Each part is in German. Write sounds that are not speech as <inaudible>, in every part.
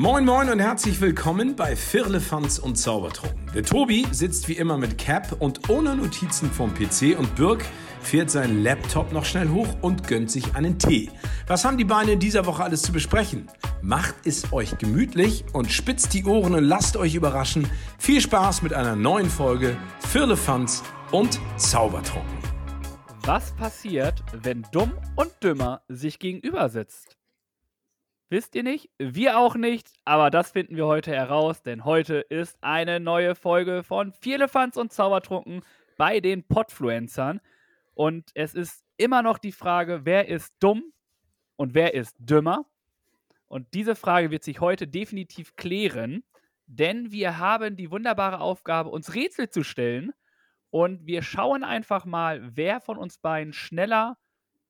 Moin Moin und herzlich willkommen bei Firlefanz und Zaubertrunken. Der Tobi sitzt wie immer mit Cap und ohne Notizen vom PC und Birk fährt seinen Laptop noch schnell hoch und gönnt sich einen Tee. Was haben die Beine in dieser Woche alles zu besprechen? Macht es euch gemütlich und spitzt die Ohren und lasst euch überraschen. Viel Spaß mit einer neuen Folge Firlefanz und Zaubertrunken. Was passiert, wenn Dumm und Dümmer sich gegenüber sitzt? Wisst ihr nicht? Wir auch nicht, aber das finden wir heute heraus, denn heute ist eine neue Folge von Vierlefanz und Zaubertrunken bei den Podfluencern. Und es ist immer noch die Frage, wer ist dumm und wer ist dümmer? Und diese Frage wird sich heute definitiv klären, denn wir haben die wunderbare Aufgabe, uns Rätsel zu stellen. Und wir schauen einfach mal, wer von uns beiden schneller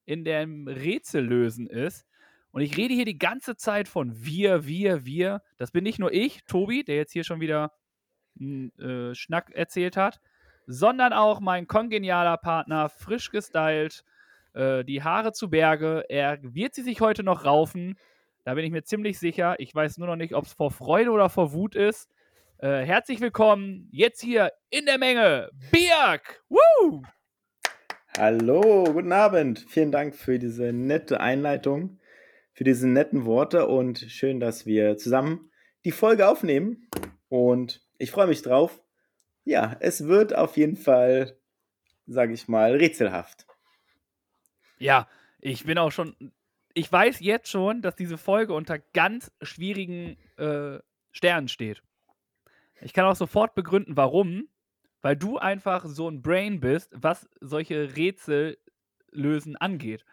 in dem Rätsellösen ist. Und ich rede hier die ganze Zeit von wir, wir, wir. Das bin nicht nur ich, Tobi, der jetzt hier schon wieder äh, Schnack erzählt hat, sondern auch mein kongenialer Partner, frisch gestylt, äh, die Haare zu Berge. Er wird sie sich heute noch raufen. Da bin ich mir ziemlich sicher. Ich weiß nur noch nicht, ob es vor Freude oder vor Wut ist. Äh, herzlich willkommen jetzt hier in der Menge, Birk! Woo! Hallo, guten Abend. Vielen Dank für diese nette Einleitung für diese netten Worte und schön, dass wir zusammen die Folge aufnehmen. Und ich freue mich drauf. Ja, es wird auf jeden Fall, sage ich mal, rätselhaft. Ja, ich bin auch schon. Ich weiß jetzt schon, dass diese Folge unter ganz schwierigen äh, Sternen steht. Ich kann auch sofort begründen, warum. Weil du einfach so ein Brain bist, was solche Rätsel lösen angeht.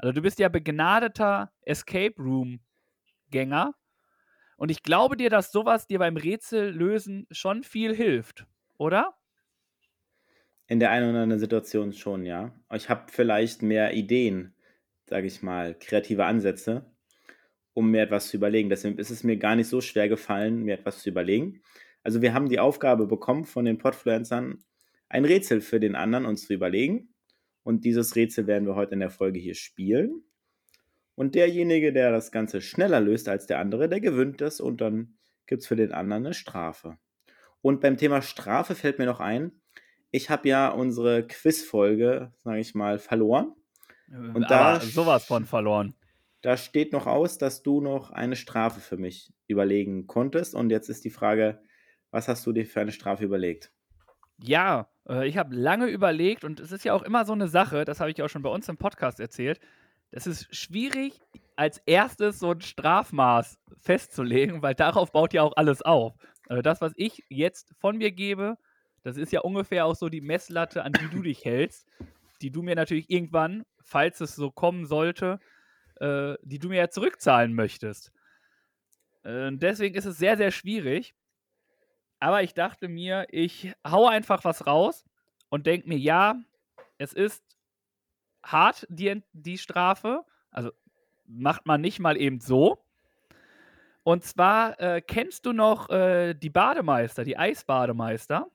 Also du bist ja begnadeter Escape Room Gänger. Und ich glaube dir, dass sowas dir beim Rätsellösen schon viel hilft, oder? In der einen oder anderen Situation schon, ja. Ich habe vielleicht mehr Ideen, sage ich mal, kreative Ansätze, um mir etwas zu überlegen. Deswegen ist es mir gar nicht so schwer gefallen, mir etwas zu überlegen. Also wir haben die Aufgabe bekommen von den Podfluencern, ein Rätsel für den anderen uns zu überlegen. Und dieses Rätsel werden wir heute in der Folge hier spielen. Und derjenige, der das Ganze schneller löst als der andere, der gewinnt es und dann gibt es für den anderen eine Strafe. Und beim Thema Strafe fällt mir noch ein, ich habe ja unsere Quizfolge, sage ich mal, verloren. Und Aber da sowas von verloren. Da steht noch aus, dass du noch eine Strafe für mich überlegen konntest. Und jetzt ist die Frage, was hast du dir für eine Strafe überlegt? Ja, äh, ich habe lange überlegt und es ist ja auch immer so eine Sache, das habe ich auch schon bei uns im Podcast erzählt. Es ist schwierig, als erstes so ein Strafmaß festzulegen, weil darauf baut ja auch alles auf. Also das, was ich jetzt von mir gebe, das ist ja ungefähr auch so die Messlatte, an die du <laughs> dich hältst, die du mir natürlich irgendwann, falls es so kommen sollte, äh, die du mir ja zurückzahlen möchtest. Äh, deswegen ist es sehr, sehr schwierig. Aber ich dachte mir, ich hau einfach was raus und denke mir, ja, es ist hart, die, die Strafe. Also macht man nicht mal eben so. Und zwar äh, kennst du noch äh, die Bademeister, die Eisbademeister.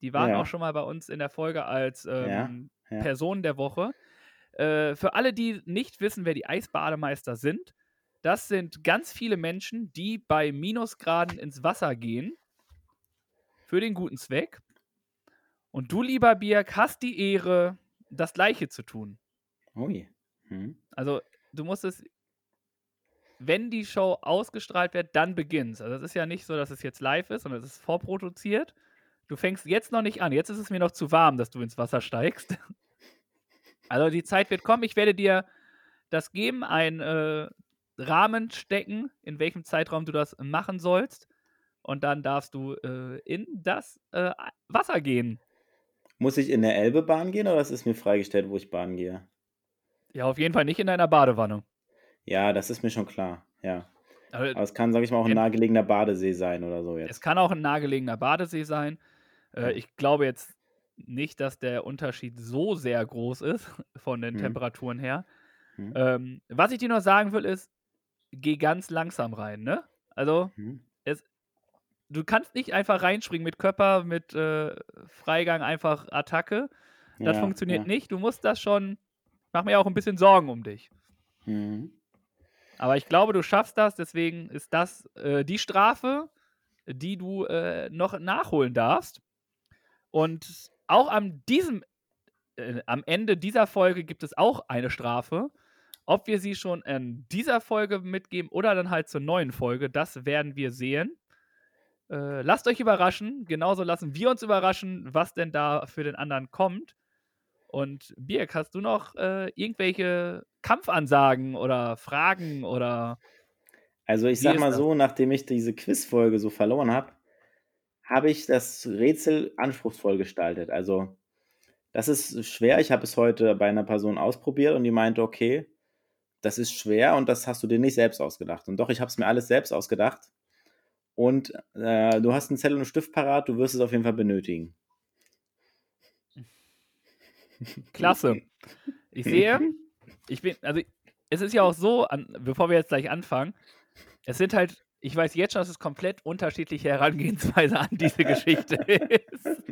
Die waren ja. auch schon mal bei uns in der Folge als ähm, ja, ja. Person der Woche. Äh, für alle, die nicht wissen, wer die Eisbademeister sind, das sind ganz viele Menschen, die bei Minusgraden ins Wasser gehen für den guten Zweck. Und du, lieber Birk, hast die Ehre, das Gleiche zu tun. Ui. Hm. Also, du musst es, wenn die Show ausgestrahlt wird, dann beginnt Also, es ist ja nicht so, dass es jetzt live ist, sondern es ist vorproduziert. Du fängst jetzt noch nicht an. Jetzt ist es mir noch zu warm, dass du ins Wasser steigst. <laughs> Also, die Zeit wird kommen. Ich werde dir das geben, einen äh, Rahmen stecken, in welchem Zeitraum du das machen sollst und dann darfst du äh, in das äh, Wasser gehen. Muss ich in der Elbebahn gehen oder ist es mir freigestellt, wo ich Bahn gehe? Ja, auf jeden Fall nicht in deiner Badewanne. Ja, das ist mir schon klar, ja. Aber, Aber es kann, sag ich mal, auch ein nahegelegener Badesee sein oder so jetzt. Es kann auch ein nahegelegener Badesee sein. Äh, ich glaube jetzt nicht, dass der Unterschied so sehr groß ist <laughs> von den hm. Temperaturen her. Hm. Ähm, was ich dir noch sagen will, ist, geh ganz langsam rein, ne? Also, hm du kannst nicht einfach reinspringen mit Körper, mit äh, Freigang, einfach Attacke. Das ja, funktioniert ja. nicht. Du musst das schon. Mach mir auch ein bisschen Sorgen um dich. Mhm. Aber ich glaube, du schaffst das, deswegen ist das äh, die Strafe, die du äh, noch nachholen darfst. Und auch am, diesem, äh, am Ende dieser Folge gibt es auch eine Strafe. Ob wir sie schon in dieser Folge mitgeben oder dann halt zur neuen Folge, das werden wir sehen. Äh, lasst euch überraschen. Genauso lassen wir uns überraschen, was denn da für den anderen kommt. Und Birk, hast du noch äh, irgendwelche Kampfansagen oder Fragen oder. Also ich sag mal das? so, nachdem ich diese Quizfolge so verloren habe, habe ich das Rätsel anspruchsvoll gestaltet. Also das ist schwer. Ich habe es heute bei einer Person ausprobiert und die meinte, okay, das ist schwer und das hast du dir nicht selbst ausgedacht. Und doch, ich habe es mir alles selbst ausgedacht. Und äh, du hast einen Zettel und einen Stift parat, du wirst es auf jeden Fall benötigen. <laughs> Klasse. Ich sehe, <laughs> ich bin, also es ist ja auch so, an, bevor wir jetzt gleich anfangen, es sind halt, ich weiß jetzt schon, dass es komplett unterschiedliche Herangehensweise an diese Geschichte <laughs> ist.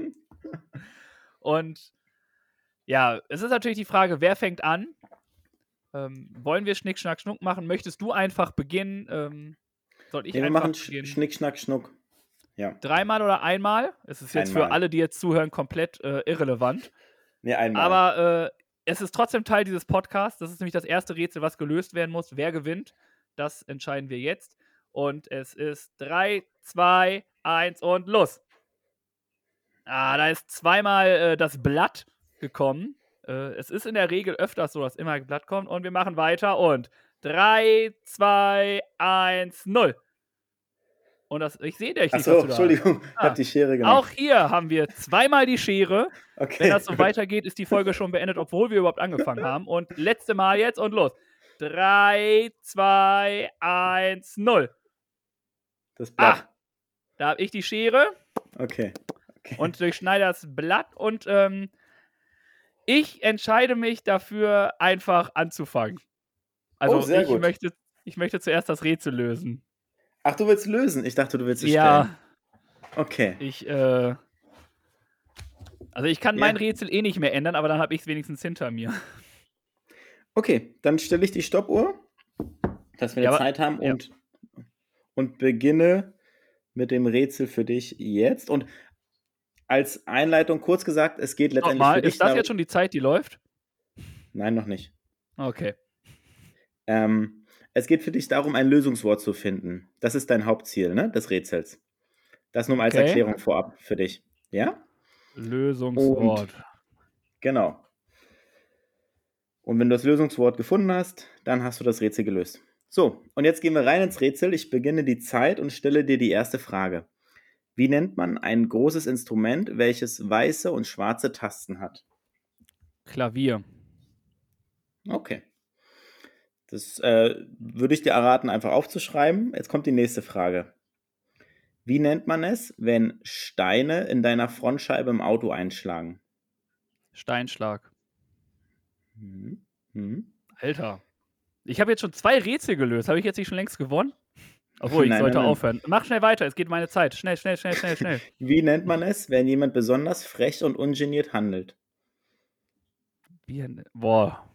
Und ja, es ist natürlich die Frage, wer fängt an? Ähm, wollen wir Schnick, Schnack, Schnuck machen? Möchtest du einfach beginnen? Ähm, soll ich Nee, wir machen beginnen? Schnick, Schnack, Schnuck. Ja. Dreimal oder einmal? Es ist jetzt für Einmal. alle, die jetzt zuhören, komplett äh, irrelevant. Nee, einmal. Aber äh, es ist trotzdem Teil dieses Podcasts. Das ist nämlich das erste Rätsel, was gelöst werden muss. Wer gewinnt, das entscheiden wir jetzt. Und es ist 3, 2, 1 und los. Ah, da ist zweimal äh, das Blatt gekommen. Äh, es ist in der Regel öfters so, dass immer ein Blatt kommt. Und wir machen weiter. Und 3, 2, 1, 0. Und das, ich sehe dich nicht. Achso, Entschuldigung, ich Ah. <laughs> habe die Schere genommen. Auch hier haben wir zweimal die Schere. okay. Wenn das so weitergeht, ist die Folge schon beendet, obwohl wir überhaupt angefangen haben. Und letzte Mal jetzt und los. 3, 2, 1, 0. Das Blatt. Ah, da habe ich die Schere Okay. okay. und durchschneide das Blatt und ähm, ich entscheide mich dafür, einfach anzufangen. Also Oh, ich, gut. möchte, ich möchte zuerst das Rätsel lösen. Ach, du willst lösen? Ich dachte, du willst es Ja, stellen. Okay. ich, äh. Also ich kann Ja. mein Rätsel eh nicht mehr ändern, aber dann habe ich es wenigstens hinter mir. Okay, dann stelle ich die Stoppuhr, dass wir Ja, aber- Zeit haben ja. und, und beginne mit dem Rätsel für dich jetzt. Und als Einleitung kurz gesagt, es geht letztendlich Nochmal, für dich ist das jetzt schon die Zeit, die läuft? Nein, noch nicht. Okay. Ähm, es geht für dich darum, ein Lösungswort zu finden. Das ist dein Hauptziel, ne, des Rätsels. Das nur mal als Okay. Erklärung vorab für dich. Ja? Lösungswort. Genau. Und wenn du das Lösungswort gefunden hast, dann hast du das Rätsel gelöst. So, und jetzt gehen wir rein ins Rätsel. Ich beginne die Zeit und stelle dir die erste Frage. Wie nennt man ein großes Instrument, welches weiße und schwarze Tasten hat? Klavier. Okay. Das äh, würde ich dir erraten, einfach aufzuschreiben. Jetzt kommt die nächste Frage. Wie nennt man es, wenn Steine in deiner Frontscheibe im Auto einschlagen? Steinschlag. Hm. Hm. Alter. Ich habe jetzt schon zwei Rätsel gelöst. Habe ich jetzt nicht schon längst gewonnen? Obwohl, ich Nein, sollte nein, nein. aufhören. Mach schnell weiter, es geht meine Zeit. Schnell, schnell, schnell, schnell, schnell. <laughs> Wie nennt man es, wenn jemand besonders frech und ungeniert handelt? Wie, boah.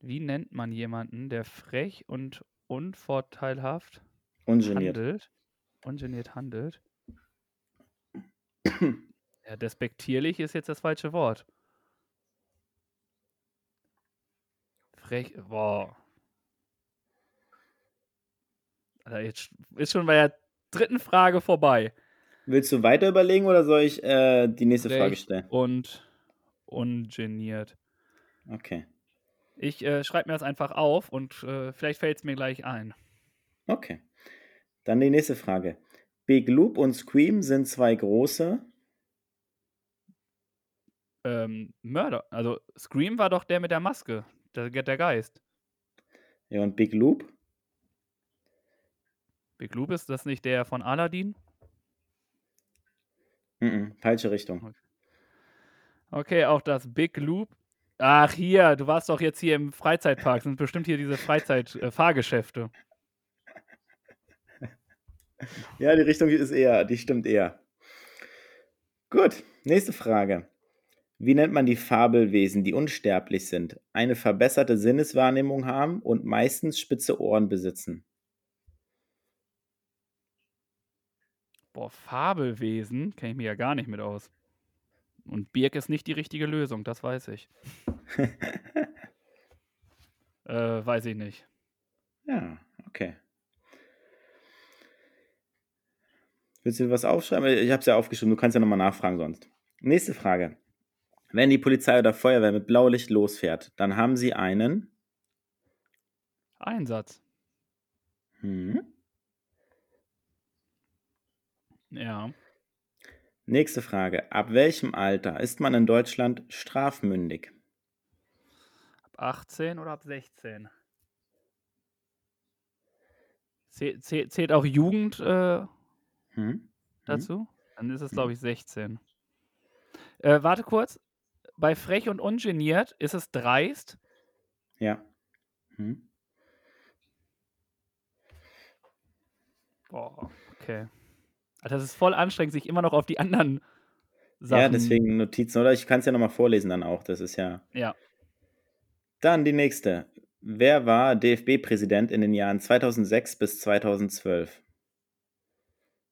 Wie nennt man jemanden, der frech und unvorteilhaft Ungeniert. handelt? Ungeniert handelt? <coughs> Ja, despektierlich ist jetzt das falsche Wort. Frech, boah. Alter, jetzt ist schon bei der dritten Frage vorbei. Willst du weiter überlegen oder soll ich äh, die nächste Frage stellen? Und ungeniert. Okay. Ich äh, schreibe mir das einfach auf und äh, vielleicht fällt es mir gleich ein. Okay. Dann die nächste Frage. Big Loop und Scream sind zwei große. Ähm, Mörder. Also Scream war doch der mit der Maske. Der, der Geist. Ja, und Big Loop? Big Loop ist das nicht der von Aladdin? Mhm, falsche Richtung. Okay, auch das Big Loop. Ach, hier, du warst doch jetzt hier im Freizeitpark. Sind bestimmt hier diese Freizeit-Fahrgeschäfte. <laughs> Ja, die Richtung ist eher, die stimmt eher. Gut, nächste Frage. Wie nennt man die Fabelwesen, die unsterblich sind, eine verbesserte Sinneswahrnehmung haben und meistens spitze Ohren besitzen? Boah, Fabelwesen kenne ich mir ja gar nicht mit aus. Und Birk ist nicht die richtige Lösung, das weiß ich. <laughs> äh, weiß ich nicht. Ja, okay. Willst du was aufschreiben? Ich habe es ja aufgeschrieben, du kannst ja nochmal nachfragen sonst. Nächste Frage. Wenn die Polizei oder Feuerwehr mit Blaulicht losfährt, dann haben sie einen Einsatz. hm, Ja. Nächste Frage. Ab welchem Alter ist man in Deutschland strafmündig? Ab 18 oder ab 16? Zäh zäh zählt auch Jugend äh, Hm? dazu? Dann ist es, glaube ich, 16. Äh, warte kurz. Bei frech und ungeniert ist es dreist. Ja. Hm? Boah, okay. Alter, das ist voll anstrengend, sich immer noch auf die anderen Sachen. Ja, deswegen Notizen. Oder ich kann es ja nochmal vorlesen dann auch. Das ist ja. Ja. Dann die nächste. Wer war DFB-Präsident in den Jahren 2006 bis 2012?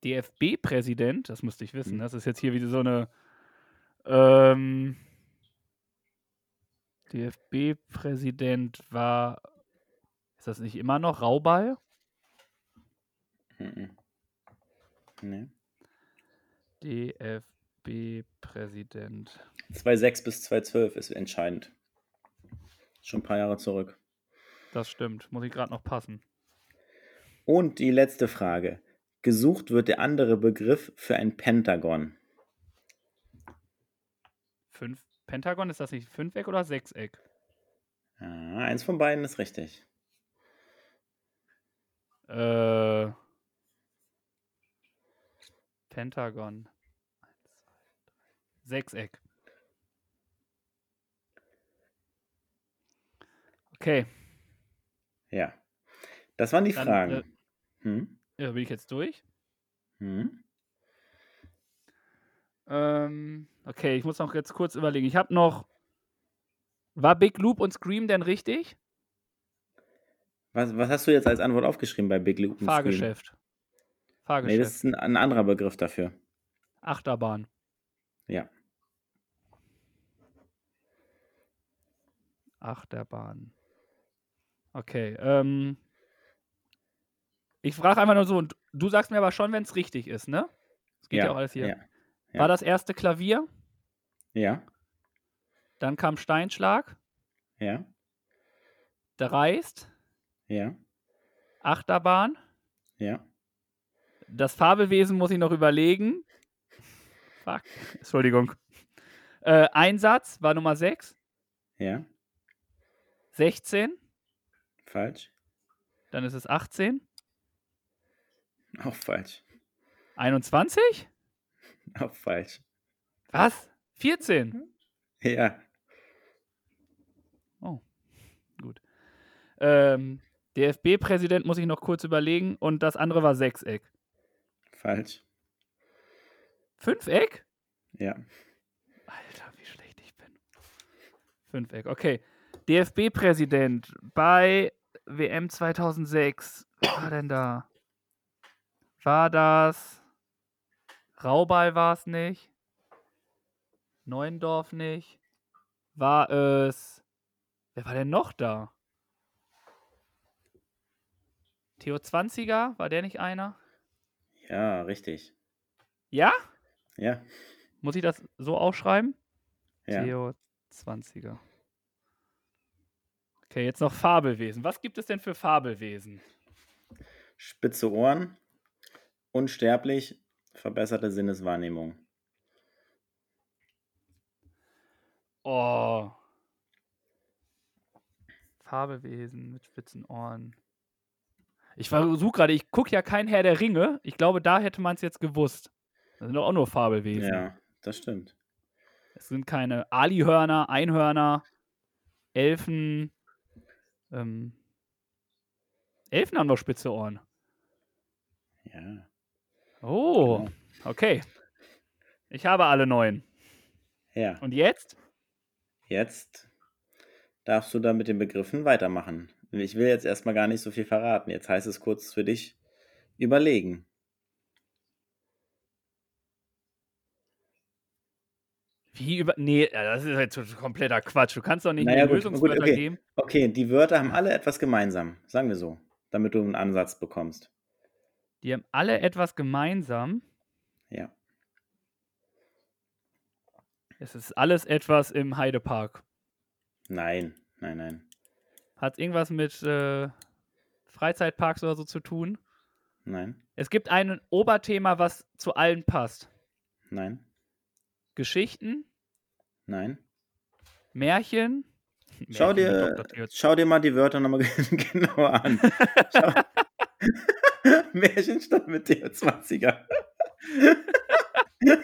DFB-Präsident, das musste ich wissen. Hm. Das ist jetzt hier wieder so eine. Ähm, DFB-Präsident war. Ist das nicht immer noch Rauball? Mhm. Nee. DFB-Präsident. 2006 bis 2012 ist entscheidend. Schon ein paar Jahre zurück. Das stimmt. Muss ich gerade noch passen. Und die letzte Frage. Gesucht wird der andere Begriff für ein Pentagon. Fünf. Pentagon, ist das nicht Fünfeck oder Sechseck? Ja, eins von beiden ist richtig. Äh. Pentagon. Eins, zwei, drei. Sechseck. Okay, Ja. Das waren die Dann, Fragen. äh, hm? ja, bin ich jetzt durch? Hm? Ähm, okay, ich muss noch jetzt kurz überlegen. Ich habe noch. War Big Loop und Scream denn richtig? Was, was hast du jetzt als Antwort aufgeschrieben bei Big Loop? und Scream? Fahrgeschäft. Nee, das ist ein, ein anderer Begriff dafür. Achterbahn. Ja. Achterbahn. Okay, ähm. Ich frage einfach nur so, und du sagst mir aber schon, wenn es richtig ist, ne? Es geht ja, auch alles hier. Ja. ja. War das erste Klavier, Ja. dann kam Steinschlag, Ja. Dreist, Ja. Achterbahn, Ja. Das Fabelwesen muss ich noch überlegen. Fuck, Entschuldigung. Äh, Einsatz war Nummer 6, Ja. 16, Falsch. dann ist es 18, Auch falsch. 21? Auch falsch. Was? 14? Ja. Oh, gut. Ähm, DFB-Präsident muss ich noch kurz überlegen und das andere war Sechseck. Falsch. Fünfeck? Ja. Alter, wie schlecht ich bin. Fünfeck, okay. DFB-Präsident bei WM 2006. Was war denn da? War das. Raubal war es nicht. Neuendorf nicht. War es. Wer war denn noch da? Theo 20er? War der nicht einer? Ja, richtig. Ja? Ja. Muss ich das so aufschreiben? Ja. Theo 20er. Okay, jetzt noch Fabelwesen. Was gibt es denn für Fabelwesen? Spitze Ohren. Unsterblich. Verbesserte Sinneswahrnehmung. Oh. Fabelwesen mit spitzen Ohren. Ich versuche gerade, ich gucke ja kein Herr der Ringe. Ich glaube, da hätte man es jetzt gewusst. Das sind doch auch nur Fabelwesen. Ja, das stimmt. Es sind keine Alihörner, Einhörner, Elfen. Ähm, Elfen haben doch spitze Ohren. Ja. Oh, Genau. okay. Ich habe alle neun. Ja. Und jetzt? Jetzt darfst du da mit den Begriffen weitermachen. Ich will jetzt erstmal gar nicht so viel verraten. Jetzt heißt es kurz für dich überlegen. Wie über. Nee, das ist jetzt kompletter Quatsch. Du kannst doch nicht Naja, gut, Lösungswörter okay. geben. Okay, die Wörter haben alle etwas gemeinsam. Sagen wir so, damit du einen Ansatz bekommst. Die haben alle etwas gemeinsam. Ja. Es ist alles etwas im Heidepark. Nein, nein, nein. Hat es irgendwas mit äh, Freizeitparks oder so zu tun? Nein, Es gibt ein Oberthema, was zu allen passt. nein, Geschichten, nein. Märchen. Schau Märchen mit dir, schau dir mal die Wörter nochmal <laughs> genauer an. Schau. <laughs> Märchenstadt mit der 20er. <laughs>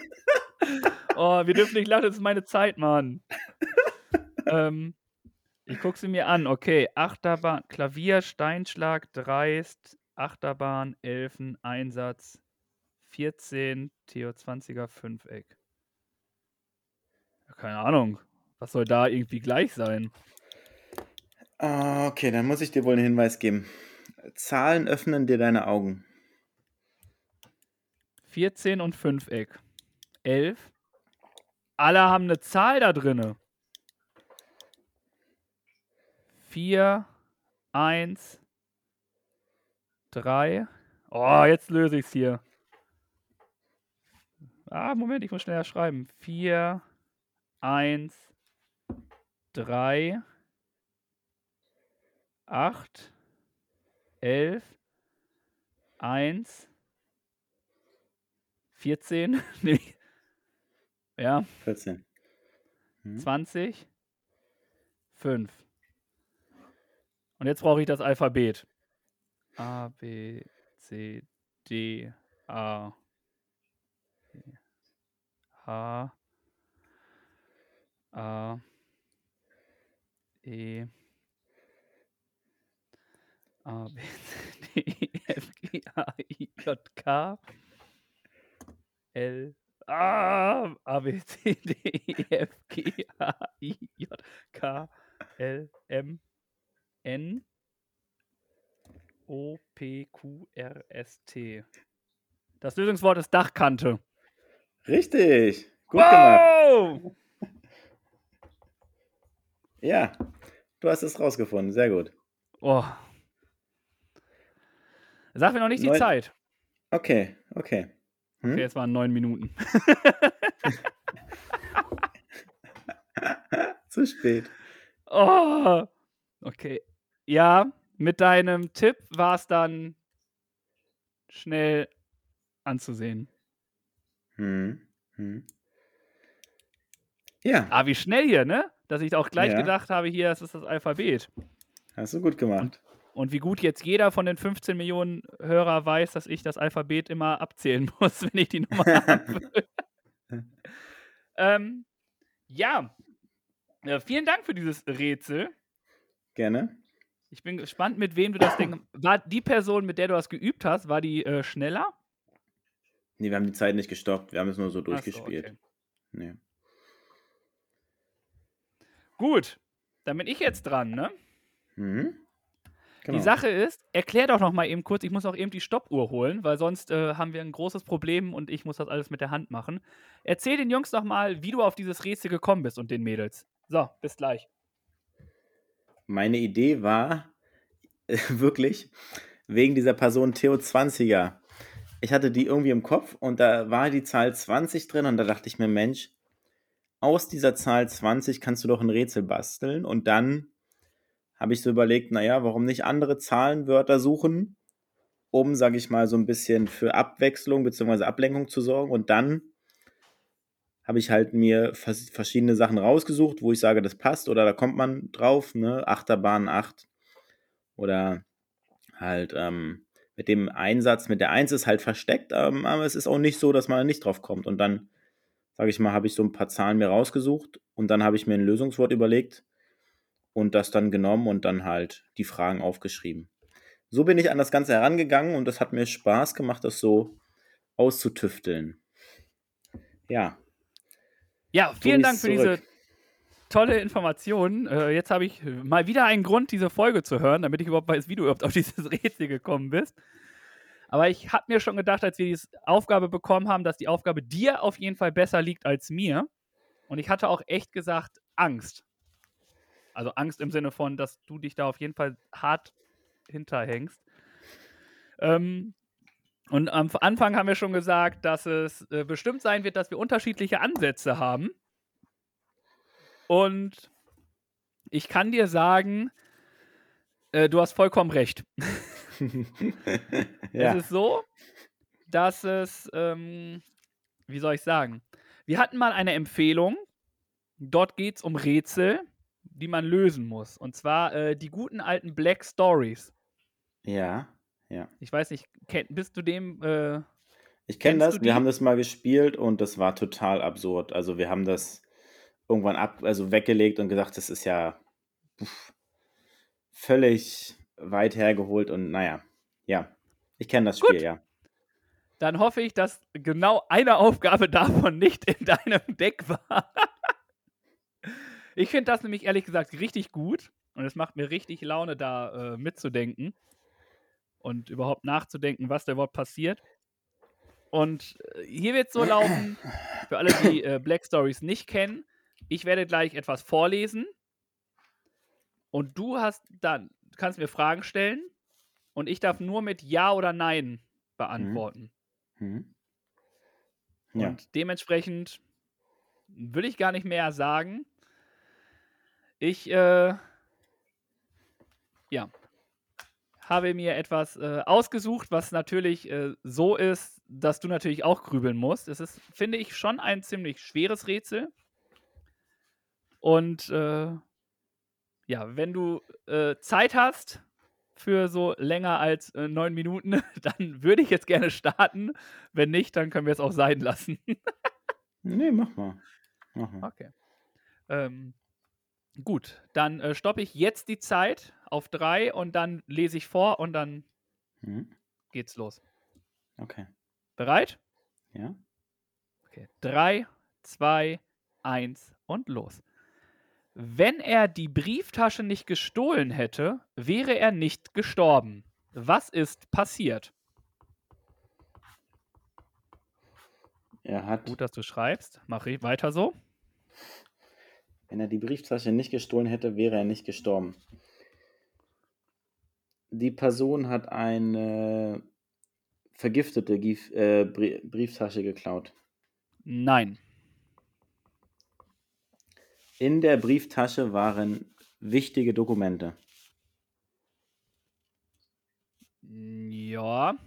Oh, wir dürfen nicht lachen, das ist meine Zeit, Mann. ähm, ich gucke sie mir an. Okay, Achterbahn, Klavier, Steinschlag, Dreist, Achterbahn, Elfen, Einsatz, 14, Theo 20er, Fünfeck. Ja, Keine Ahnung. Was soll da irgendwie gleich sein? Ah, Okay, dann muss ich dir wohl einen Hinweis geben. Zahlen öffnen dir deine Augen. 14 und Fünfeck. 11. Alle haben eine Zahl da drinne. 4, 1, 3. Oh, jetzt löse ich es hier. Ah, Moment, ich muss schneller schreiben. 4, 1, 3, 8, 11, 1, 14, nee. ja, 14. Hm? 20, 5. Und jetzt brauche ich das Alphabet. A, B, C, D, A, H, A, E, A, B, C, D, E, F, G, H, I, J, K, L, A, A, B, C, D, E, F, G, H, I, J, K, L, M, N, O, P, Q, R, S, T. Das Lösungswort ist Dachkante. Richtig. Gut gemacht. Wow! <laughs> Ja, du hast es rausgefunden. Sehr gut. Oh. Sag mir noch nicht die Neun- Zeit. Okay, okay. Hm? Okay, jetzt waren neun Minuten. <laughs> Zu spät. <laughs> Oh. Okay. Ja, mit deinem Tipp war es dann schnell anzusehen. Hm. Hm. Ja, Ah, wie schnell hier, ne? Dass ich auch gleich Ja. gedacht habe, hier, das ist das Alphabet. hast du gut gemacht. Und wie gut jetzt jeder von den 15 Millionen Hörer weiß, dass ich das Alphabet immer abzählen <laughs> muss, wenn ich die Nummer <laughs> will. ähm, ja. ja. Vielen Dank für dieses Rätsel. Gerne. Ich bin gespannt, mit wem du das Ding. <coughs> War die Person, mit der du das geübt hast, war die äh, schneller? Nee, wir haben die Zeit nicht gestoppt. Wir haben es nur so Ach so, durchgespielt. okay. nee. Gut, dann bin ich jetzt dran, ne? Mhm. Genau. Die Sache ist, erklär doch noch mal eben kurz, ich muss auch eben die Stoppuhr holen, weil sonst äh, haben wir ein großes Problem und ich muss das alles mit der Hand machen. Erzähl den Jungs doch mal, wie du auf dieses Rätsel gekommen bist und den Mädels. So, bis gleich. Meine Idee war <laughs> wirklich wegen dieser Person Theo 20er. Ich hatte die irgendwie im Kopf und da war die Zahl 20 drin und da dachte ich mir, Mensch, aus dieser Zahl 20 kannst du doch ein Rätsel basteln und dann habe ich so überlegt, naja, warum nicht andere Zahlenwörter suchen, um, sage ich mal, so ein bisschen für Abwechslung bzw. Ablenkung zu sorgen und dann habe ich halt mir vers verschiedene Sachen rausgesucht, wo ich sage, das passt oder da kommt man drauf, ne? Achterbahn 8 oder halt ähm, mit dem Einsatz, mit der 1 ist halt versteckt, ähm, aber es ist auch nicht so, dass man nicht drauf kommt. Und dann, sage ich mal, habe ich so ein paar Zahlen mir rausgesucht und dann habe ich mir ein Lösungswort überlegt und das dann genommen und dann halt die Fragen aufgeschrieben. So bin ich an das Ganze herangegangen und das hat mir Spaß gemacht, das so auszutüfteln. Ja, Ja, vielen Dank für zurück. diese tolle Information. Äh, jetzt habe ich mal wieder einen Grund, diese Folge zu hören, damit ich überhaupt weiß, wie du überhaupt auf <laughs> dieses Rätsel gekommen bist. Aber ich habe mir schon gedacht, als wir diese Aufgabe bekommen haben, dass die Aufgabe dir auf jeden Fall besser liegt als mir. Und ich hatte auch echt gesagt Angst. Also Angst im Sinne von, dass du dich da auf jeden Fall hart hinterhängst. Ähm, und am Anfang haben wir schon gesagt, dass es äh, bestimmt sein wird, dass wir unterschiedliche Ansätze haben. Und ich kann dir sagen, äh, du hast vollkommen recht. <laughs> ja. Es ist so, dass es, ähm, wie soll ich sagen, wir hatten mal eine Empfehlung. Dort geht es um Rätsel, die man lösen muss. Und zwar äh, die guten alten Black Stories. ja, ja. Ich weiß nicht, kenn, bist du dem? Äh, Ich kenne das, wir haben das mal gespielt und das war total absurd. Also wir haben das irgendwann ab, also weggelegt und gesagt, das ist ja pff, völlig weit hergeholt und naja, ja. Ich kenne das Spiel, Gut. ja. dann hoffe ich, dass genau eine Aufgabe <laughs> davon nicht in deinem Deck war. ich finde das nämlich ehrlich gesagt richtig gut und es macht mir richtig Laune, da äh, mitzudenken und überhaupt nachzudenken, was da überhaupt passiert. Und äh, hier wird es so laufen, <coughs> für alle, die äh, Black Stories nicht kennen, ich werde gleich etwas vorlesen und du hast dann, kannst mir Fragen stellen und ich darf nur mit Ja oder Nein beantworten. Mhm. Ja. Und dementsprechend will ich gar nicht mehr sagen. Ich, äh, ja, habe mir etwas äh, ausgesucht, was natürlich äh, so ist, dass du natürlich auch grübeln musst. Es ist, finde ich, schon ein ziemlich schweres Rätsel. Und äh, ja, wenn du äh, Zeit hast für so länger als äh, neun Minuten, <laughs> dann würde ich jetzt gerne starten. Wenn nicht, dann können wir es auch sein lassen. <laughs> Nee, mach mal. Mach mal. Okay. Ähm, gut, dann äh, stoppe ich jetzt die Zeit auf drei und dann lese ich vor und dann Mhm. geht's los. Okay. Bereit? Ja. Okay. Drei, zwei, eins und los. Wenn er die Brieftasche nicht gestohlen hätte, wäre er nicht gestorben. Was ist passiert? Er hat, Gut, dass du schreibst. Mach ich weiter so. Wenn er die Brieftasche nicht gestohlen hätte, wäre er nicht gestorben. Die Person hat eine vergiftete Gief äh, Brie- Brieftasche geklaut. Nein. In der Brieftasche waren wichtige Dokumente. Ja.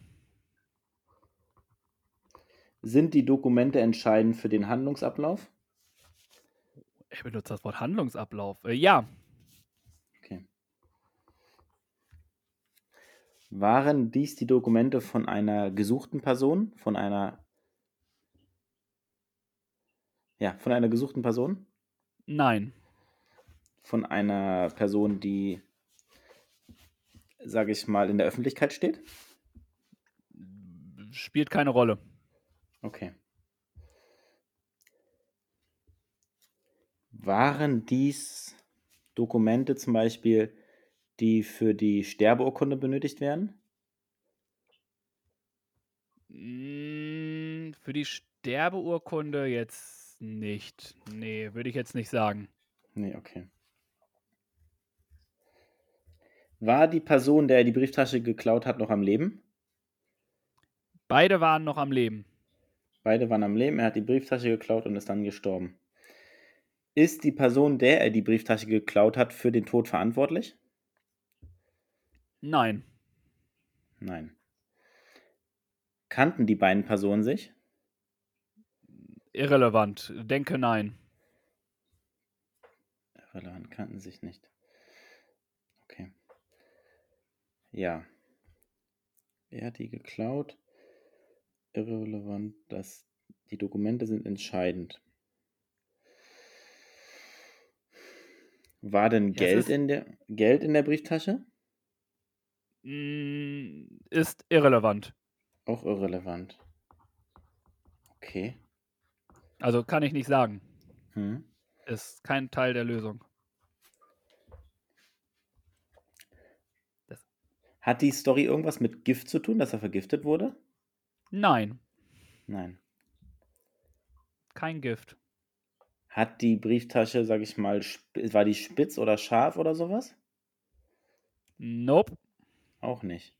Sind die Dokumente entscheidend für den Handlungsablauf? Er benutzt das Wort Handlungsablauf. Äh, ja. Okay. Waren dies die Dokumente von einer gesuchten Person? Von einer. Ja, von einer gesuchten Person? Nein. Von einer Person, die, sage ich mal, in der Öffentlichkeit steht? Spielt keine Rolle. Okay. Waren dies Dokumente zum Beispiel, die für die Sterbeurkunde benötigt werden? Mm, Für die Sterbeurkunde jetzt nicht. Nee, würde ich jetzt nicht sagen. Nee, okay. War die Person, der er die Brieftasche geklaut hat, noch am Leben? Beide waren noch am Leben. Beide waren am Leben, er hat die Brieftasche geklaut und ist dann gestorben. Ist die Person, der er die Brieftasche geklaut hat, für den Tod verantwortlich? Nein. Nein. Kannten die beiden Personen sich? Irrelevant. Denke nein. Irrelevant, kannten sich nicht. Okay. Ja. Er hat die geklaut. Irrelevant, dass die Dokumente sind entscheidend. War denn Geld in der Geld in der Brieftasche? Mm, Ist irrelevant. Auch irrelevant. Okay. Also kann ich nicht sagen. Hm. Ist kein Teil der Lösung. Hat die Story irgendwas mit Gift zu tun, dass er vergiftet wurde? Nein, Nein. kein Gift. Hat die Brieftasche, sag ich mal, war die spitz oder scharf oder sowas? Nope. Auch nicht.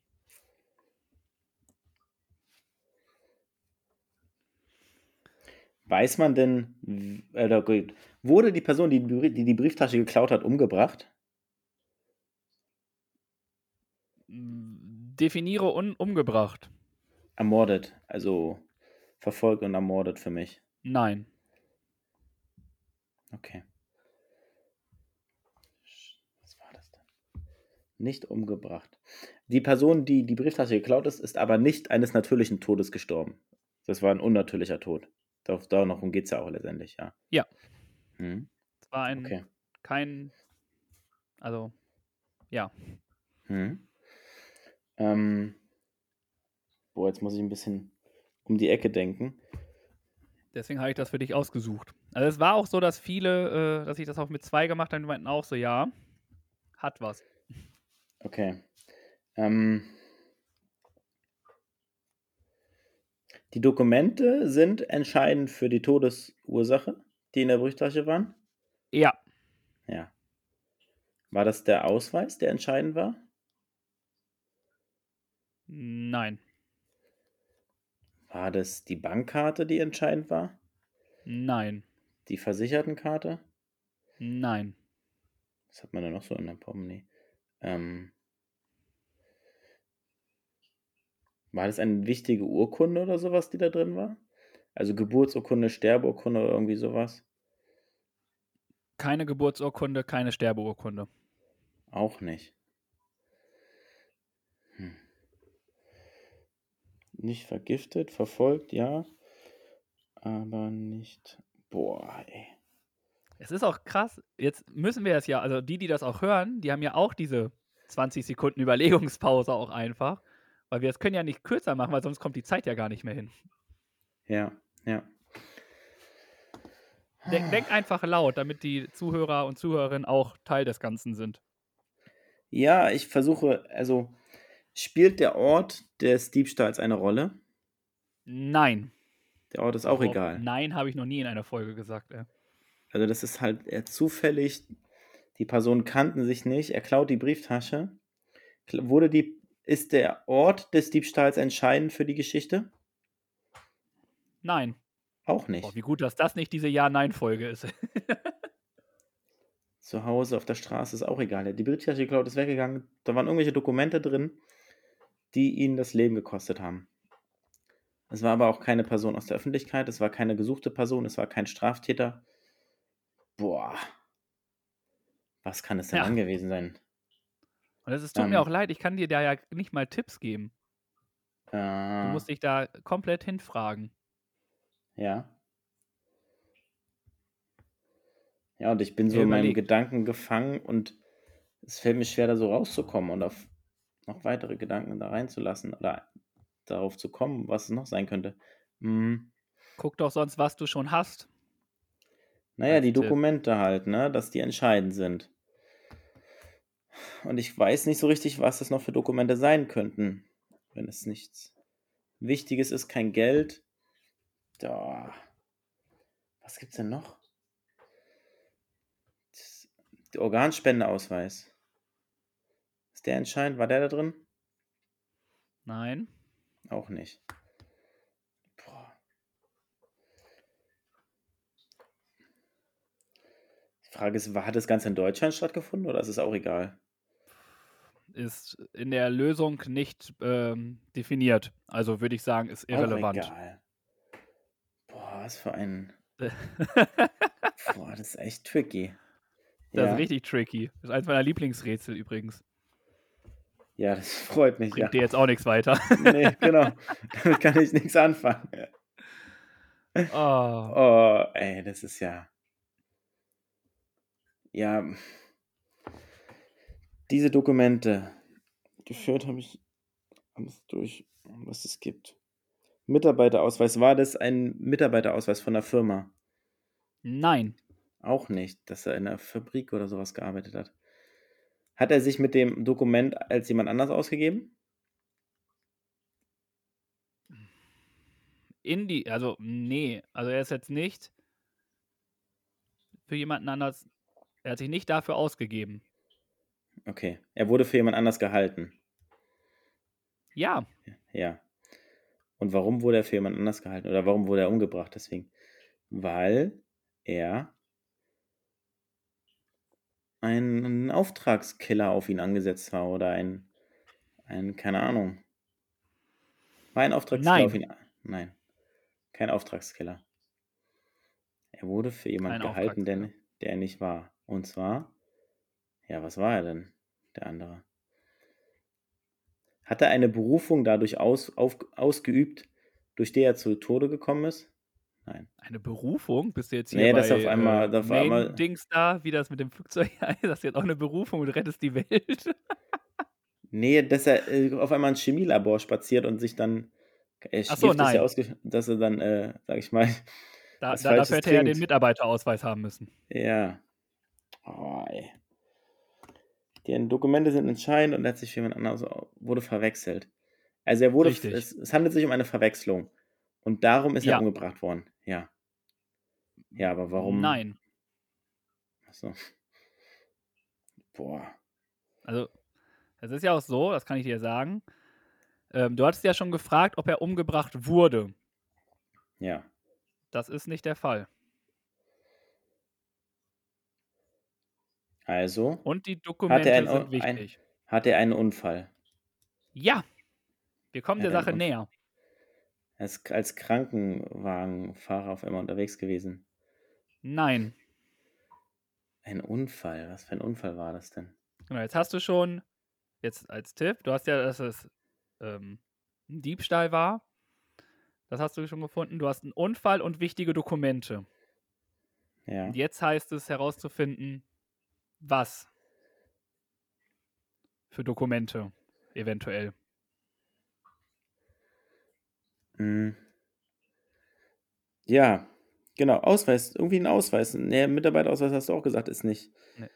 Weiß man denn, äh, oder gut, wurde die Person, die die die Brieftasche geklaut hat, umgebracht? Definiere un umgebracht. Ermordet, also verfolgt und ermordet für mich. Nein. Okay. Was war das denn? Nicht umgebracht. Die Person, die die Brieftasche geklaut ist, ist aber nicht eines natürlichen Todes gestorben. Das war ein unnatürlicher Tod. Dar- Darum geht es ja auch letztendlich, ja. Ja. Hm, Es war ein okay. kein. Also, ja. Hm. Ähm, boah, jetzt muss ich ein bisschen um die Ecke denken. Deswegen habe ich das für dich ausgesucht. Also es war auch so, dass viele, äh, dass ich das auch mit zwei gemacht habe, die meinten auch so, ja, hat was. Okay. Ähm, die Dokumente sind entscheidend für die Todesursache, die in der Brieftasche waren? Ja, Ja. War das der Ausweis, der entscheidend war? nein, War das die Bankkarte, die entscheidend war? nein, Die Versichertenkarte? nein, Was hat man da noch so in der Portemonnaie? Ähm, war das eine wichtige Urkunde oder sowas, die da drin war? Also Geburtsurkunde, Sterbeurkunde oder irgendwie sowas? keine Geburtsurkunde, keine Sterbeurkunde. Auch nicht. Nicht vergiftet, verfolgt, ja. Aber nicht. Boah, ey. Es ist auch krass, jetzt müssen wir es ja, also die, die das auch hören, die haben ja auch diese 20 Sekunden Überlegungspause auch einfach, weil wir es können ja nicht kürzer machen, weil sonst kommt die Zeit ja gar nicht mehr hin. Ja, ja. Denk, denk einfach laut, damit die Zuhörer und Zuhörerinnen auch Teil des Ganzen sind. Ja, ich versuche, also spielt der Ort des Diebstahls eine Rolle? Nein. Der Ort ist auch Oh, egal. Nein, habe ich noch nie in einer Folge gesagt. Ey. Also das ist halt eher zufällig. Die Personen kannten sich nicht. Er klaut die Brieftasche. Wurde die, ist der Ort des Diebstahls entscheidend für die Geschichte? Nein. Auch nicht. Boah, wie gut, dass das nicht diese Ja-Nein-Folge ist. <laughs> Zu Hause auf der Straße ist auch egal. Die Brieftasche geklaut, ist weggegangen. Da waren irgendwelche Dokumente drin, die ihn das Leben gekostet haben. Es war aber auch keine Person aus der Öffentlichkeit, es war keine gesuchte Person, es war kein Straftäter. Boah. Was kann es denn Ja. dann gewesen sein? Und es tut Ähm. mir auch leid, ich kann dir da ja nicht mal Tipps geben. Du Äh, musst dich da komplett hinfragen. ja. Ja, und ich bin so in überleg. Gedanken gefangen und es fällt mir schwer, da so rauszukommen und auf noch weitere Gedanken da reinzulassen oder darauf zu kommen, was es noch sein könnte. Hm. Guck doch sonst, was du schon hast. Naja, die. Dokumente halt, ne, dass die entscheidend sind. Und ich weiß nicht so richtig, was das noch für Dokumente sein könnten. Wenn es nichts Wichtiges ist, kein Geld. Da. Was gibt's denn noch? Der Organspendeausweis. Ist der entscheidend? War der da drin? Nein. Auch nicht. Boah. Die Frage ist, hat das Ganze in Deutschland stattgefunden oder ist es auch egal? Ist in der Lösung nicht ähm, definiert. Also würde ich sagen, ist Auch irrelevant. egal. Boah, was für ein. <laughs> Boah, das ist echt tricky. Das ja. ist richtig tricky. Das ist eins meiner Lieblingsrätsel übrigens. Ja, das <laughs> freut mich. Bringt Ja. dir jetzt auch nichts weiter. <laughs> Nee, genau. <laughs> Damit kann ich nichts anfangen. oh. Oh, ey, das ist ja. Ja. Diese Dokumente. Geführt habe ich alles durch, was es gibt. Mitarbeiterausweis. War das ein Mitarbeiterausweis von der Firma? Nein. Auch nicht, dass er in einer Fabrik oder sowas gearbeitet hat. Hat er sich mit dem Dokument als jemand anders ausgegeben? In die, also nee, also er ist jetzt nicht für jemanden anders, er hat sich nicht dafür ausgegeben. Okay, er wurde für jemand anders gehalten. Ja, Ja. Und warum wurde er für jemand anders gehalten? Oder warum wurde er umgebracht deswegen? Weil er ein Auftragskiller auf ihn angesetzt war oder ein, ein keine Ahnung. War ein Auftragskiller Nein. auf ihn? Nein, kein Auftragskiller. Er wurde für jemanden gehalten, der, der er nicht war. Und zwar, ja, was war er denn, der andere? Hat er eine Berufung dadurch aus, auf, ausgeübt, durch die er zu Tode gekommen ist? Nein. eine Berufung? Bist du jetzt hier Nee, bei das auf einmal- äh, das auf einmal- Main-Dings da, wie das mit dem Flugzeug <laughs> heißt? Das ist jetzt auch eine Berufung und rettest die Welt? Nee, dass er äh, auf einmal ins Chemielabor spaziert und sich dann. Äh, Ach so, nein. ja dass er dann, äh, sag ich mal. Da, da, dafür hätte er ja den. Mitarbeiterausweis haben müssen. Ja. Oh, ey. Die Dokumente sind entscheidend und hat sich für jemand anderes wurde verwechselt. Also er wurde, es, es handelt sich um eine Verwechslung. Und darum ist Ja. er umgebracht worden. Ja. Ja, aber warum? Nein. Achso. Boah. Also, es ist ja auch so, das kann ich dir sagen. Ähm, du hattest ja schon gefragt, ob er umgebracht wurde. Ja. Das ist nicht der Fall. Also Und die Dokumente ein- sind ein- wichtig. hat er einen Unfall. Ja. Wir kommen der Sache näher. Ist als Krankenwagenfahrer auf einmal unterwegs gewesen. Nein. Ein Unfall. Was für ein Unfall war das denn? Genau, jetzt hast du schon, jetzt als Tipp, du hast ja, dass es ähm, ein Diebstahl war. Das hast du schon gefunden. Du hast einen Unfall und wichtige Dokumente. Ja. Und jetzt heißt es herauszufinden, was für Dokumente eventuell. Mm. Ja, genau. Ausweis. Irgendwie ein Ausweis. Nee, Mitarbeiterausweis hast du auch gesagt, ist nicht. Nee.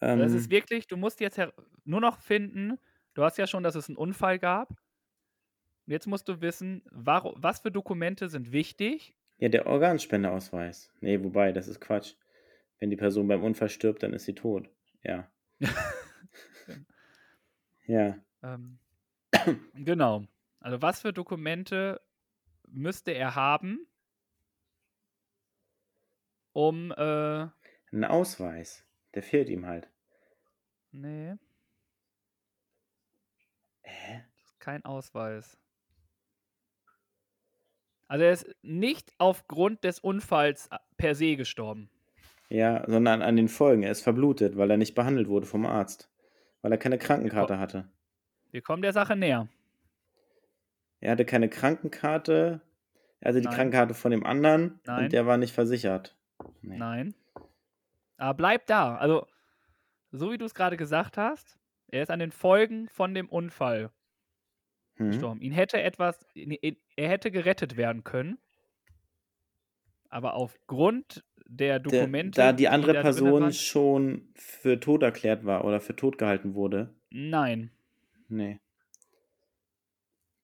Ähm, Das ist wirklich, du musst jetzt her nur noch finden, du hast ja schon, dass es einen Unfall gab. Jetzt musst du wissen, was für Dokumente sind wichtig. ja, der Organspendeausweis. Nee, wobei, das ist Quatsch. Wenn die Person beim Unfall stirbt, dann ist sie tot. Ja. <laughs> ja. Ähm, genau. Also was für Dokumente müsste er haben, um, äh, Ein Ausweis. Der fehlt ihm halt. nee, Hä? kein Ausweis. Also er ist nicht aufgrund des Unfalls äh, per se gestorben. Ja, sondern an den Folgen. Er ist verblutet, weil er nicht behandelt wurde vom Arzt. Weil er keine Krankenkarte hatte. Wir kommen der Sache näher. Er hatte keine Krankenkarte. Er hatte die Nein. Krankenkarte von dem anderen Nein. und der war nicht versichert. Nee. Nein. Aber bleib da. Also, so wie du es gerade gesagt hast, er ist an den Folgen von dem Unfall Hm? gestorben. Ihn hätte etwas, er hätte gerettet werden können. Aber aufgrund der Der, Dokumente. da die andere drinne Person waren- schon für tot erklärt war oder für tot gehalten wurde. Nein. Nee.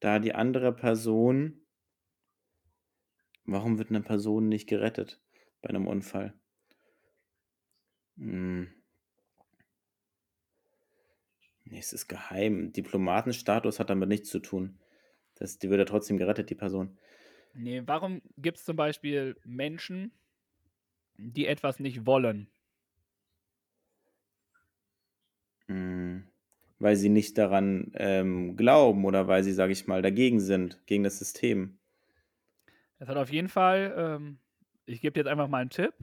Da die andere Person. Warum wird eine Person nicht gerettet bei einem Unfall? Hm. Nee, es ist geheim. Diplomatenstatus hat damit nichts zu tun. Das, die wird ja trotzdem gerettet, die Person. Nee, warum gibt es zum Beispiel Menschen, die etwas nicht wollen? Hm. Weil sie nicht daran ähm, glauben oder weil sie, sage ich mal, dagegen sind, gegen das System. Es hat auf jeden Fall, ähm, ich gebe jetzt einfach mal einen Tipp.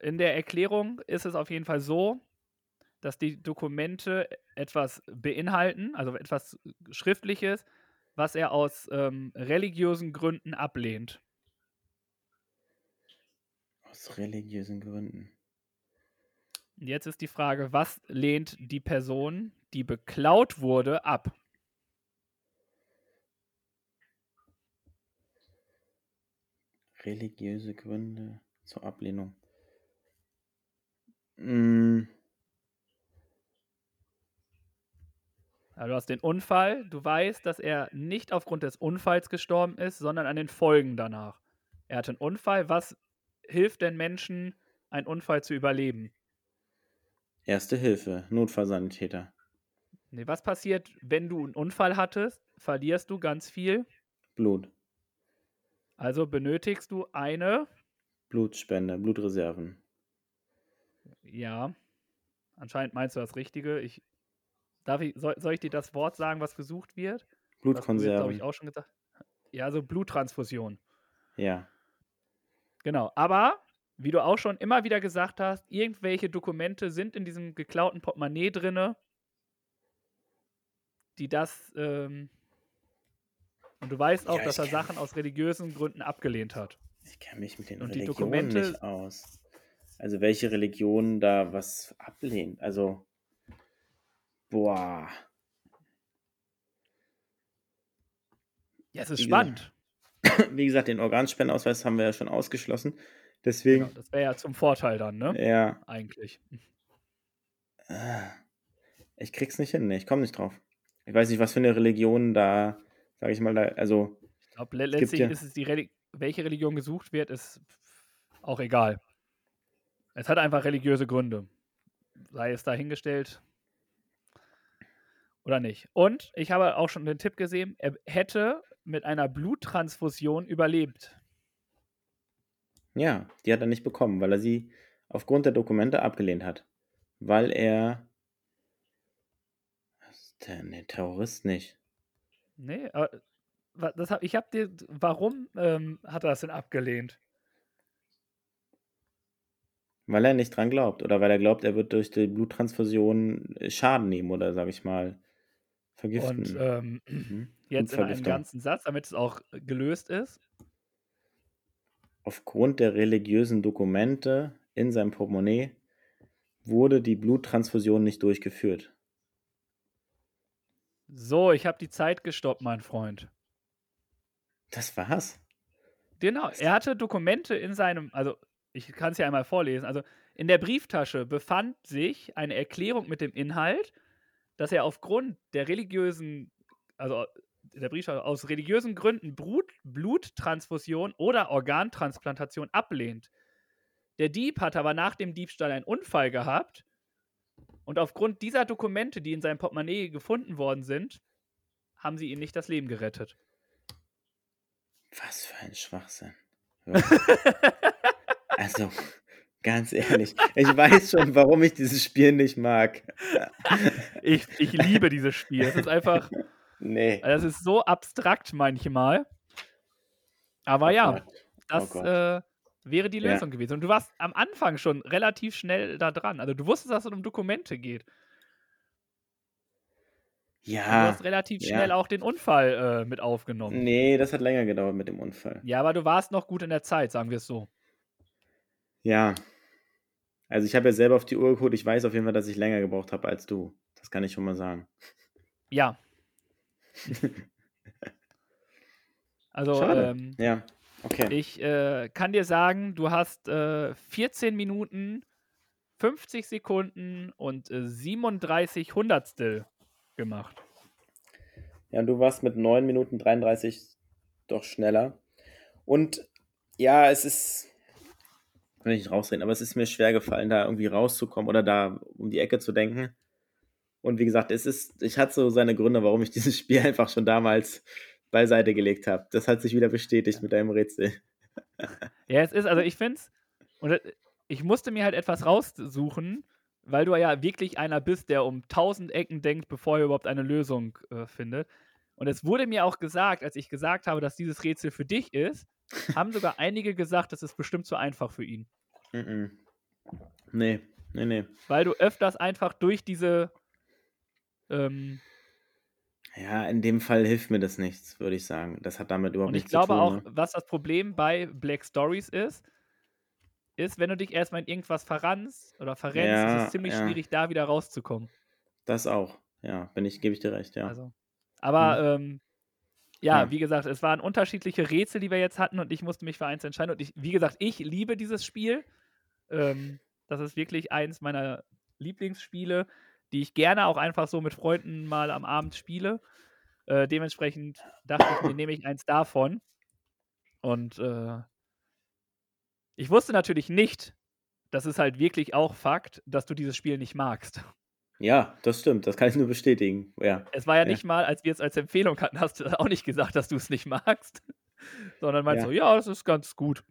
In der Erklärung ist es auf jeden Fall so, dass die Dokumente etwas beinhalten, also etwas Schriftliches, was er aus ähm, religiösen Gründen ablehnt. Aus religiösen Gründen. Und jetzt ist die Frage, was lehnt die Person, die beklaut wurde, ab? Religiöse Gründe. zur Ablehnung. Mm, Also du hast den Unfall, du weißt, dass er nicht aufgrund des Unfalls gestorben ist, sondern an den Folgen danach. Er hatte einen Unfall. Was hilft denn Menschen, einen Unfall zu überleben? Erste Hilfe, Notfallsanitäter. Nee, was passiert, wenn du einen Unfall hattest? Verlierst du ganz viel. Blut, Also benötigst du eine, Blutspende, Blutreserven. ja, anscheinend meinst du das Richtige. Ich, darf ich, soll, soll ich dir das Wort sagen, was gesucht wird? Glaube Blutkonserven. ich, auch schon gesagt Ja, also Bluttransfusion. Ja. Genau. Aber, wie du auch schon immer wieder gesagt hast, irgendwelche Dokumente sind in diesem geklauten Portemonnaie drinne, die das, ähm, und du weißt auch, Ja, dass er Sachen aus religiösen Gründen abgelehnt hat. Ich kenne mich mit den Und die Religionen Dokumente- nicht aus. Also welche Religion da was ablehnt. Also, boah. Ja, es ist Wie gesagt, spannend. <coughs> Wie gesagt, den Organspendeausweis haben wir ja schon ausgeschlossen. Deswegen, Genau, das wäre ja zum Vorteil dann, ne? ja, Eigentlich. äh, ich krieg's nicht hin. Ne? Ich komme nicht drauf. Ich weiß nicht, was für eine Religion da, sage ich mal, da, also, Ich glaube, le letztlich ja- ist es die Reli welche Religion gesucht wird, ist auch egal. Es hat einfach religiöse Gründe. Sei es dahingestellt oder nicht. Und ich habe auch schon den Tipp gesehen, er hätte mit einer Bluttransfusion überlebt. Ja, die hat er nicht bekommen, weil er sie aufgrund der Dokumente abgelehnt hat. Weil er, was ist der, ne, Terrorist nicht. Nee, aber das hab, ich habe dir, warum ähm, hat er das denn abgelehnt? Weil er nicht dran glaubt oder weil er glaubt, er wird durch die Bluttransfusion Schaden nehmen oder, sage ich mal, vergiften. Und ähm, Mhm. jetzt in einem ganzen Satz, damit es auch gelöst ist. Aufgrund der religiösen Dokumente in seinem Portemonnaie wurde die Bluttransfusion nicht durchgeführt. So, ich habe die Zeit gestoppt, mein Freund. Das war's. Genau, er hatte Dokumente in seinem, also ich kann es ja einmal vorlesen. Also in der Brieftasche befand sich eine Erklärung mit dem Inhalt, dass er aufgrund der religiösen, also der Brieftasche aus religiösen Gründen Brut, Bluttransfusion oder Organtransplantation ablehnt. Der Dieb hat aber nach dem Diebstahl einen Unfall gehabt und aufgrund dieser Dokumente, die in seinem Portemonnaie gefunden worden sind, haben sie ihm nicht das Leben gerettet. Was für ein Schwachsinn. <laughs> Also, ganz ehrlich, ich weiß schon, warum ich dieses Spiel nicht mag. Ich, ich liebe dieses Spiel. Es ist einfach, Nee. das ist so abstrakt manchmal. Aber Oh ja, Gott. das Gott. äh, wäre die Ja. Lösung gewesen. Und du warst am Anfang schon relativ schnell da dran. Also du wusstest, dass es um Dokumente geht. Und du Ja, hast relativ ja. schnell auch den Unfall äh, mit aufgenommen. nee, das hat länger gedauert mit dem Unfall. Ja, aber du warst noch gut in der Zeit, sagen wir es so. Ja. Also ich habe ja selber auf die Uhr geguckt. Ich weiß auf jeden Fall, dass ich länger gebraucht habe als du. Das kann ich schon mal sagen. Ja. <laughs> Also, ähm, Ja, okay. ich äh, kann dir sagen, du hast äh, 14 Minuten, 50 Sekunden und äh, 37 Hundertstel gemacht. Ja, und du warst mit 9 Minuten 33 doch schneller. Und ja, es ist, will ich nicht rausreden, aber es ist mir schwer gefallen, da irgendwie rauszukommen oder da um die Ecke zu denken. Und wie gesagt, es ist, ich hatte so seine Gründe, warum ich <laughs> dieses Spiel einfach schon damals beiseite gelegt habe. Das hat sich wieder bestätigt mit deinem Rätsel. <laughs> Ja, es ist, also ich finde es, und äh, ich musste mir halt etwas raussuchen, weil du ja wirklich einer bist, der um tausend Ecken denkt, bevor er überhaupt eine Lösung äh, findet. Und es wurde mir auch gesagt, als ich gesagt habe, dass dieses Rätsel für dich ist, haben sogar einige gesagt, das ist bestimmt zu einfach für ihn. Mhm. Nee, nee, nee. Weil du öfters einfach durch diese ähm, Ja, in dem Fall hilft mir das nichts, würde ich sagen. Das hat damit überhaupt ich nichts glaube zu tun. auch, ne? was das Problem bei Black Stories ist, ist, wenn du dich erstmal in irgendwas verrannst oder verrennst, ist Ja, es ziemlich ja. schwierig, da wieder rauszukommen. Das auch. Ja, bin ich, gebe ich dir recht, ja. Also, aber ähm, ja, Ja. wie gesagt, es waren unterschiedliche Rätsel, die wir jetzt hatten und ich musste mich für eins entscheiden. Und ich, wie gesagt, ich liebe dieses Spiel. Ähm, das ist wirklich eins meiner Lieblingsspiele, die ich gerne auch einfach so mit Freunden mal am Abend spiele. Äh, dementsprechend dachte ich mir, nehme ich eins davon. Und äh, ich wusste natürlich nicht, das ist halt wirklich auch Fakt, dass du dieses Spiel nicht magst. Ja, das stimmt. Das kann ich nur bestätigen. Ja. Es war ja Ja. nicht mal, als wir es als Empfehlung hatten, hast du auch nicht gesagt, dass du es nicht magst. <laughs> Sondern meinst Ja. so, ja, das ist ganz gut.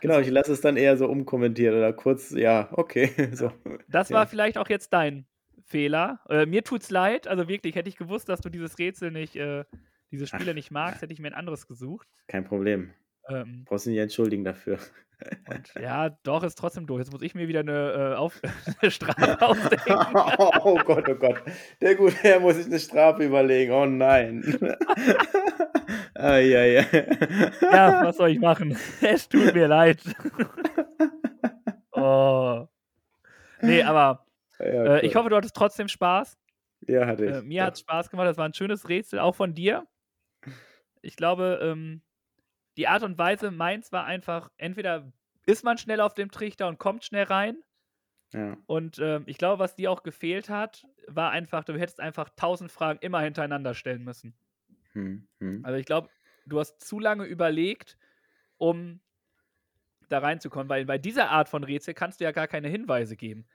Genau, ich lasse es dann eher so umkommentiert oder kurz, ja, okay. <laughs> So. Das Ja. war vielleicht auch jetzt dein Fehler. Äh, mir tut's leid, also wirklich, hätte ich gewusst, dass du dieses Rätsel nicht, äh, diese Spiele nicht magst, hätte ich mir ein anderes gesucht. Kein Problem. Ähm, Brauchst du nicht entschuldigen dafür. und ja, doch, ist trotzdem doof. Jetzt muss ich mir wieder eine, äh, auf <laughs> eine Strafe <laughs> ausdenken. oh Gott, oh Gott. Der gute Herr muss sich eine Strafe überlegen. Oh nein. ah, ja, ja. ja, was soll ich machen? <laughs> Es tut mir leid. oh. Nee, aber ja, äh, ich hoffe, du hattest trotzdem Spaß. Ja, hatte ich. Äh, mir hat es Spaß gemacht. Das war ein schönes Rätsel, auch von dir. Ich glaube, ähm, die Art und Weise, meins war einfach, entweder ist man schnell auf dem Trichter und kommt schnell rein. Ja. Und ähm, ich glaube, was dir auch gefehlt hat, war einfach, du hättest einfach tausend Fragen immer hintereinander stellen müssen. Hm, hm. Also ich glaube, du hast zu lange überlegt, um da reinzukommen, weil bei dieser Art von Rätsel kannst du ja gar keine Hinweise geben.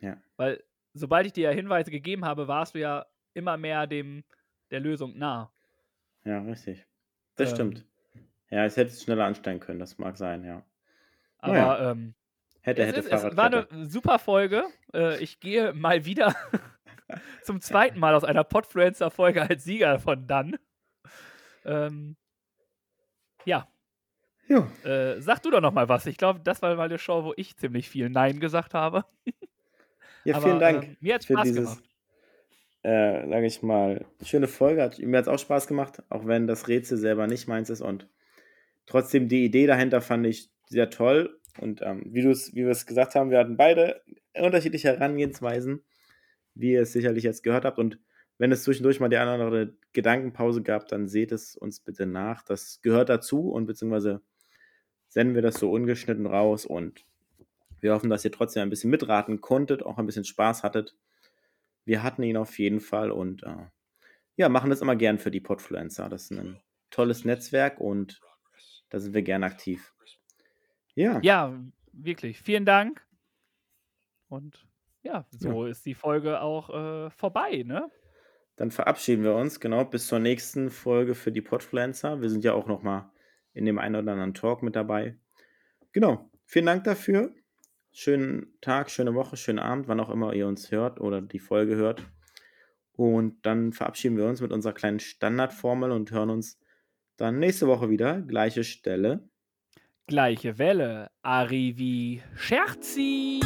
Ja. Weil sobald ich dir ja Hinweise gegeben habe, warst du ja immer mehr dem der Lösung nah. Ja, richtig. Das Ähm. stimmt. Ja, es hätte es schneller ansteigen können, das mag sein, ja. Aber Naja. ähm, Hätte, es, hätte, ist, es war Fahrradkette. eine super Folge. Äh, ich gehe mal wieder <laughs> zum zweiten Mal aus einer Podfluencer-Folge als Sieger von dann. Ähm, ja, Ja, Äh, sag du doch noch mal was. Ich glaube, das war mal eine Show, wo ich ziemlich viel Nein gesagt habe. <laughs> ja Aber, vielen Dank ähm, mir für Spaß dieses, gemacht. äh, sage ich mal, schöne Folge. Hat, mir hat es auch Spaß gemacht, auch wenn das Rätsel selber nicht meins ist. Und trotzdem die Idee dahinter fand ich sehr toll. Und ähm, wie, wie wir es gesagt haben, wir hatten beide unterschiedliche Herangehensweisen, wie ihr es sicherlich jetzt gehört habt. Und wenn es zwischendurch mal die eine oder andere Gedankenpause gab, dann seht es uns bitte nach. Das gehört dazu und beziehungsweise senden wir das so ungeschnitten raus. Und wir hoffen, dass ihr trotzdem ein bisschen mitraten konntet, auch ein bisschen Spaß hattet. Wir hatten ihn auf jeden Fall und äh, ja, machen das immer gern für die Podfluencer. Das ist ein tolles Netzwerk und da sind wir gern aktiv. Ja, Ja, wirklich. Vielen Dank. Und ja, so ist die Folge auch äh, vorbei, ne? dann verabschieden wir uns, genau, bis zur nächsten Folge für die Podfluencer. Wir sind ja auch noch mal in dem einen oder anderen Talk mit dabei. Genau, vielen Dank dafür. Schönen Tag, schöne Woche, schönen Abend, wann auch immer ihr uns hört oder die Folge hört. Und dann verabschieden wir uns mit unserer kleinen Standardformel und hören uns dann nächste Woche wieder. Gleiche Stelle. Gleiche Welle. Arrivi Scherzi.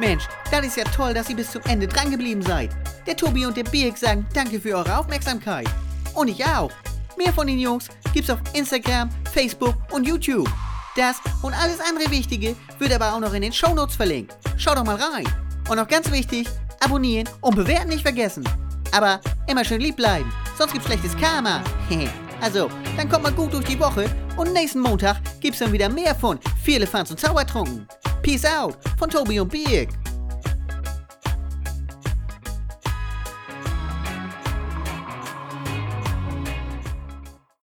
Mensch, das ist ja toll, dass ihr bis zum Ende drangeblieben seid. Der Tobi und der Birk sagen danke für eure Aufmerksamkeit. Und ich auch. Mehr von den Jungs gibt's auf Instagram, Facebook und YouTube. Das und alles andere Wichtige wird aber auch noch in den Shownotes verlinkt. Schaut doch mal rein. Und noch ganz wichtig, abonnieren und bewerten nicht vergessen. Aber immer schön lieb bleiben, sonst gibt's schlechtes Karma. <laughs> also, dann kommt mal gut durch die Woche und nächsten Montag gibt's dann wieder mehr von Viele Fans und Zaubertrunken. Peace out von Tobi und Birk.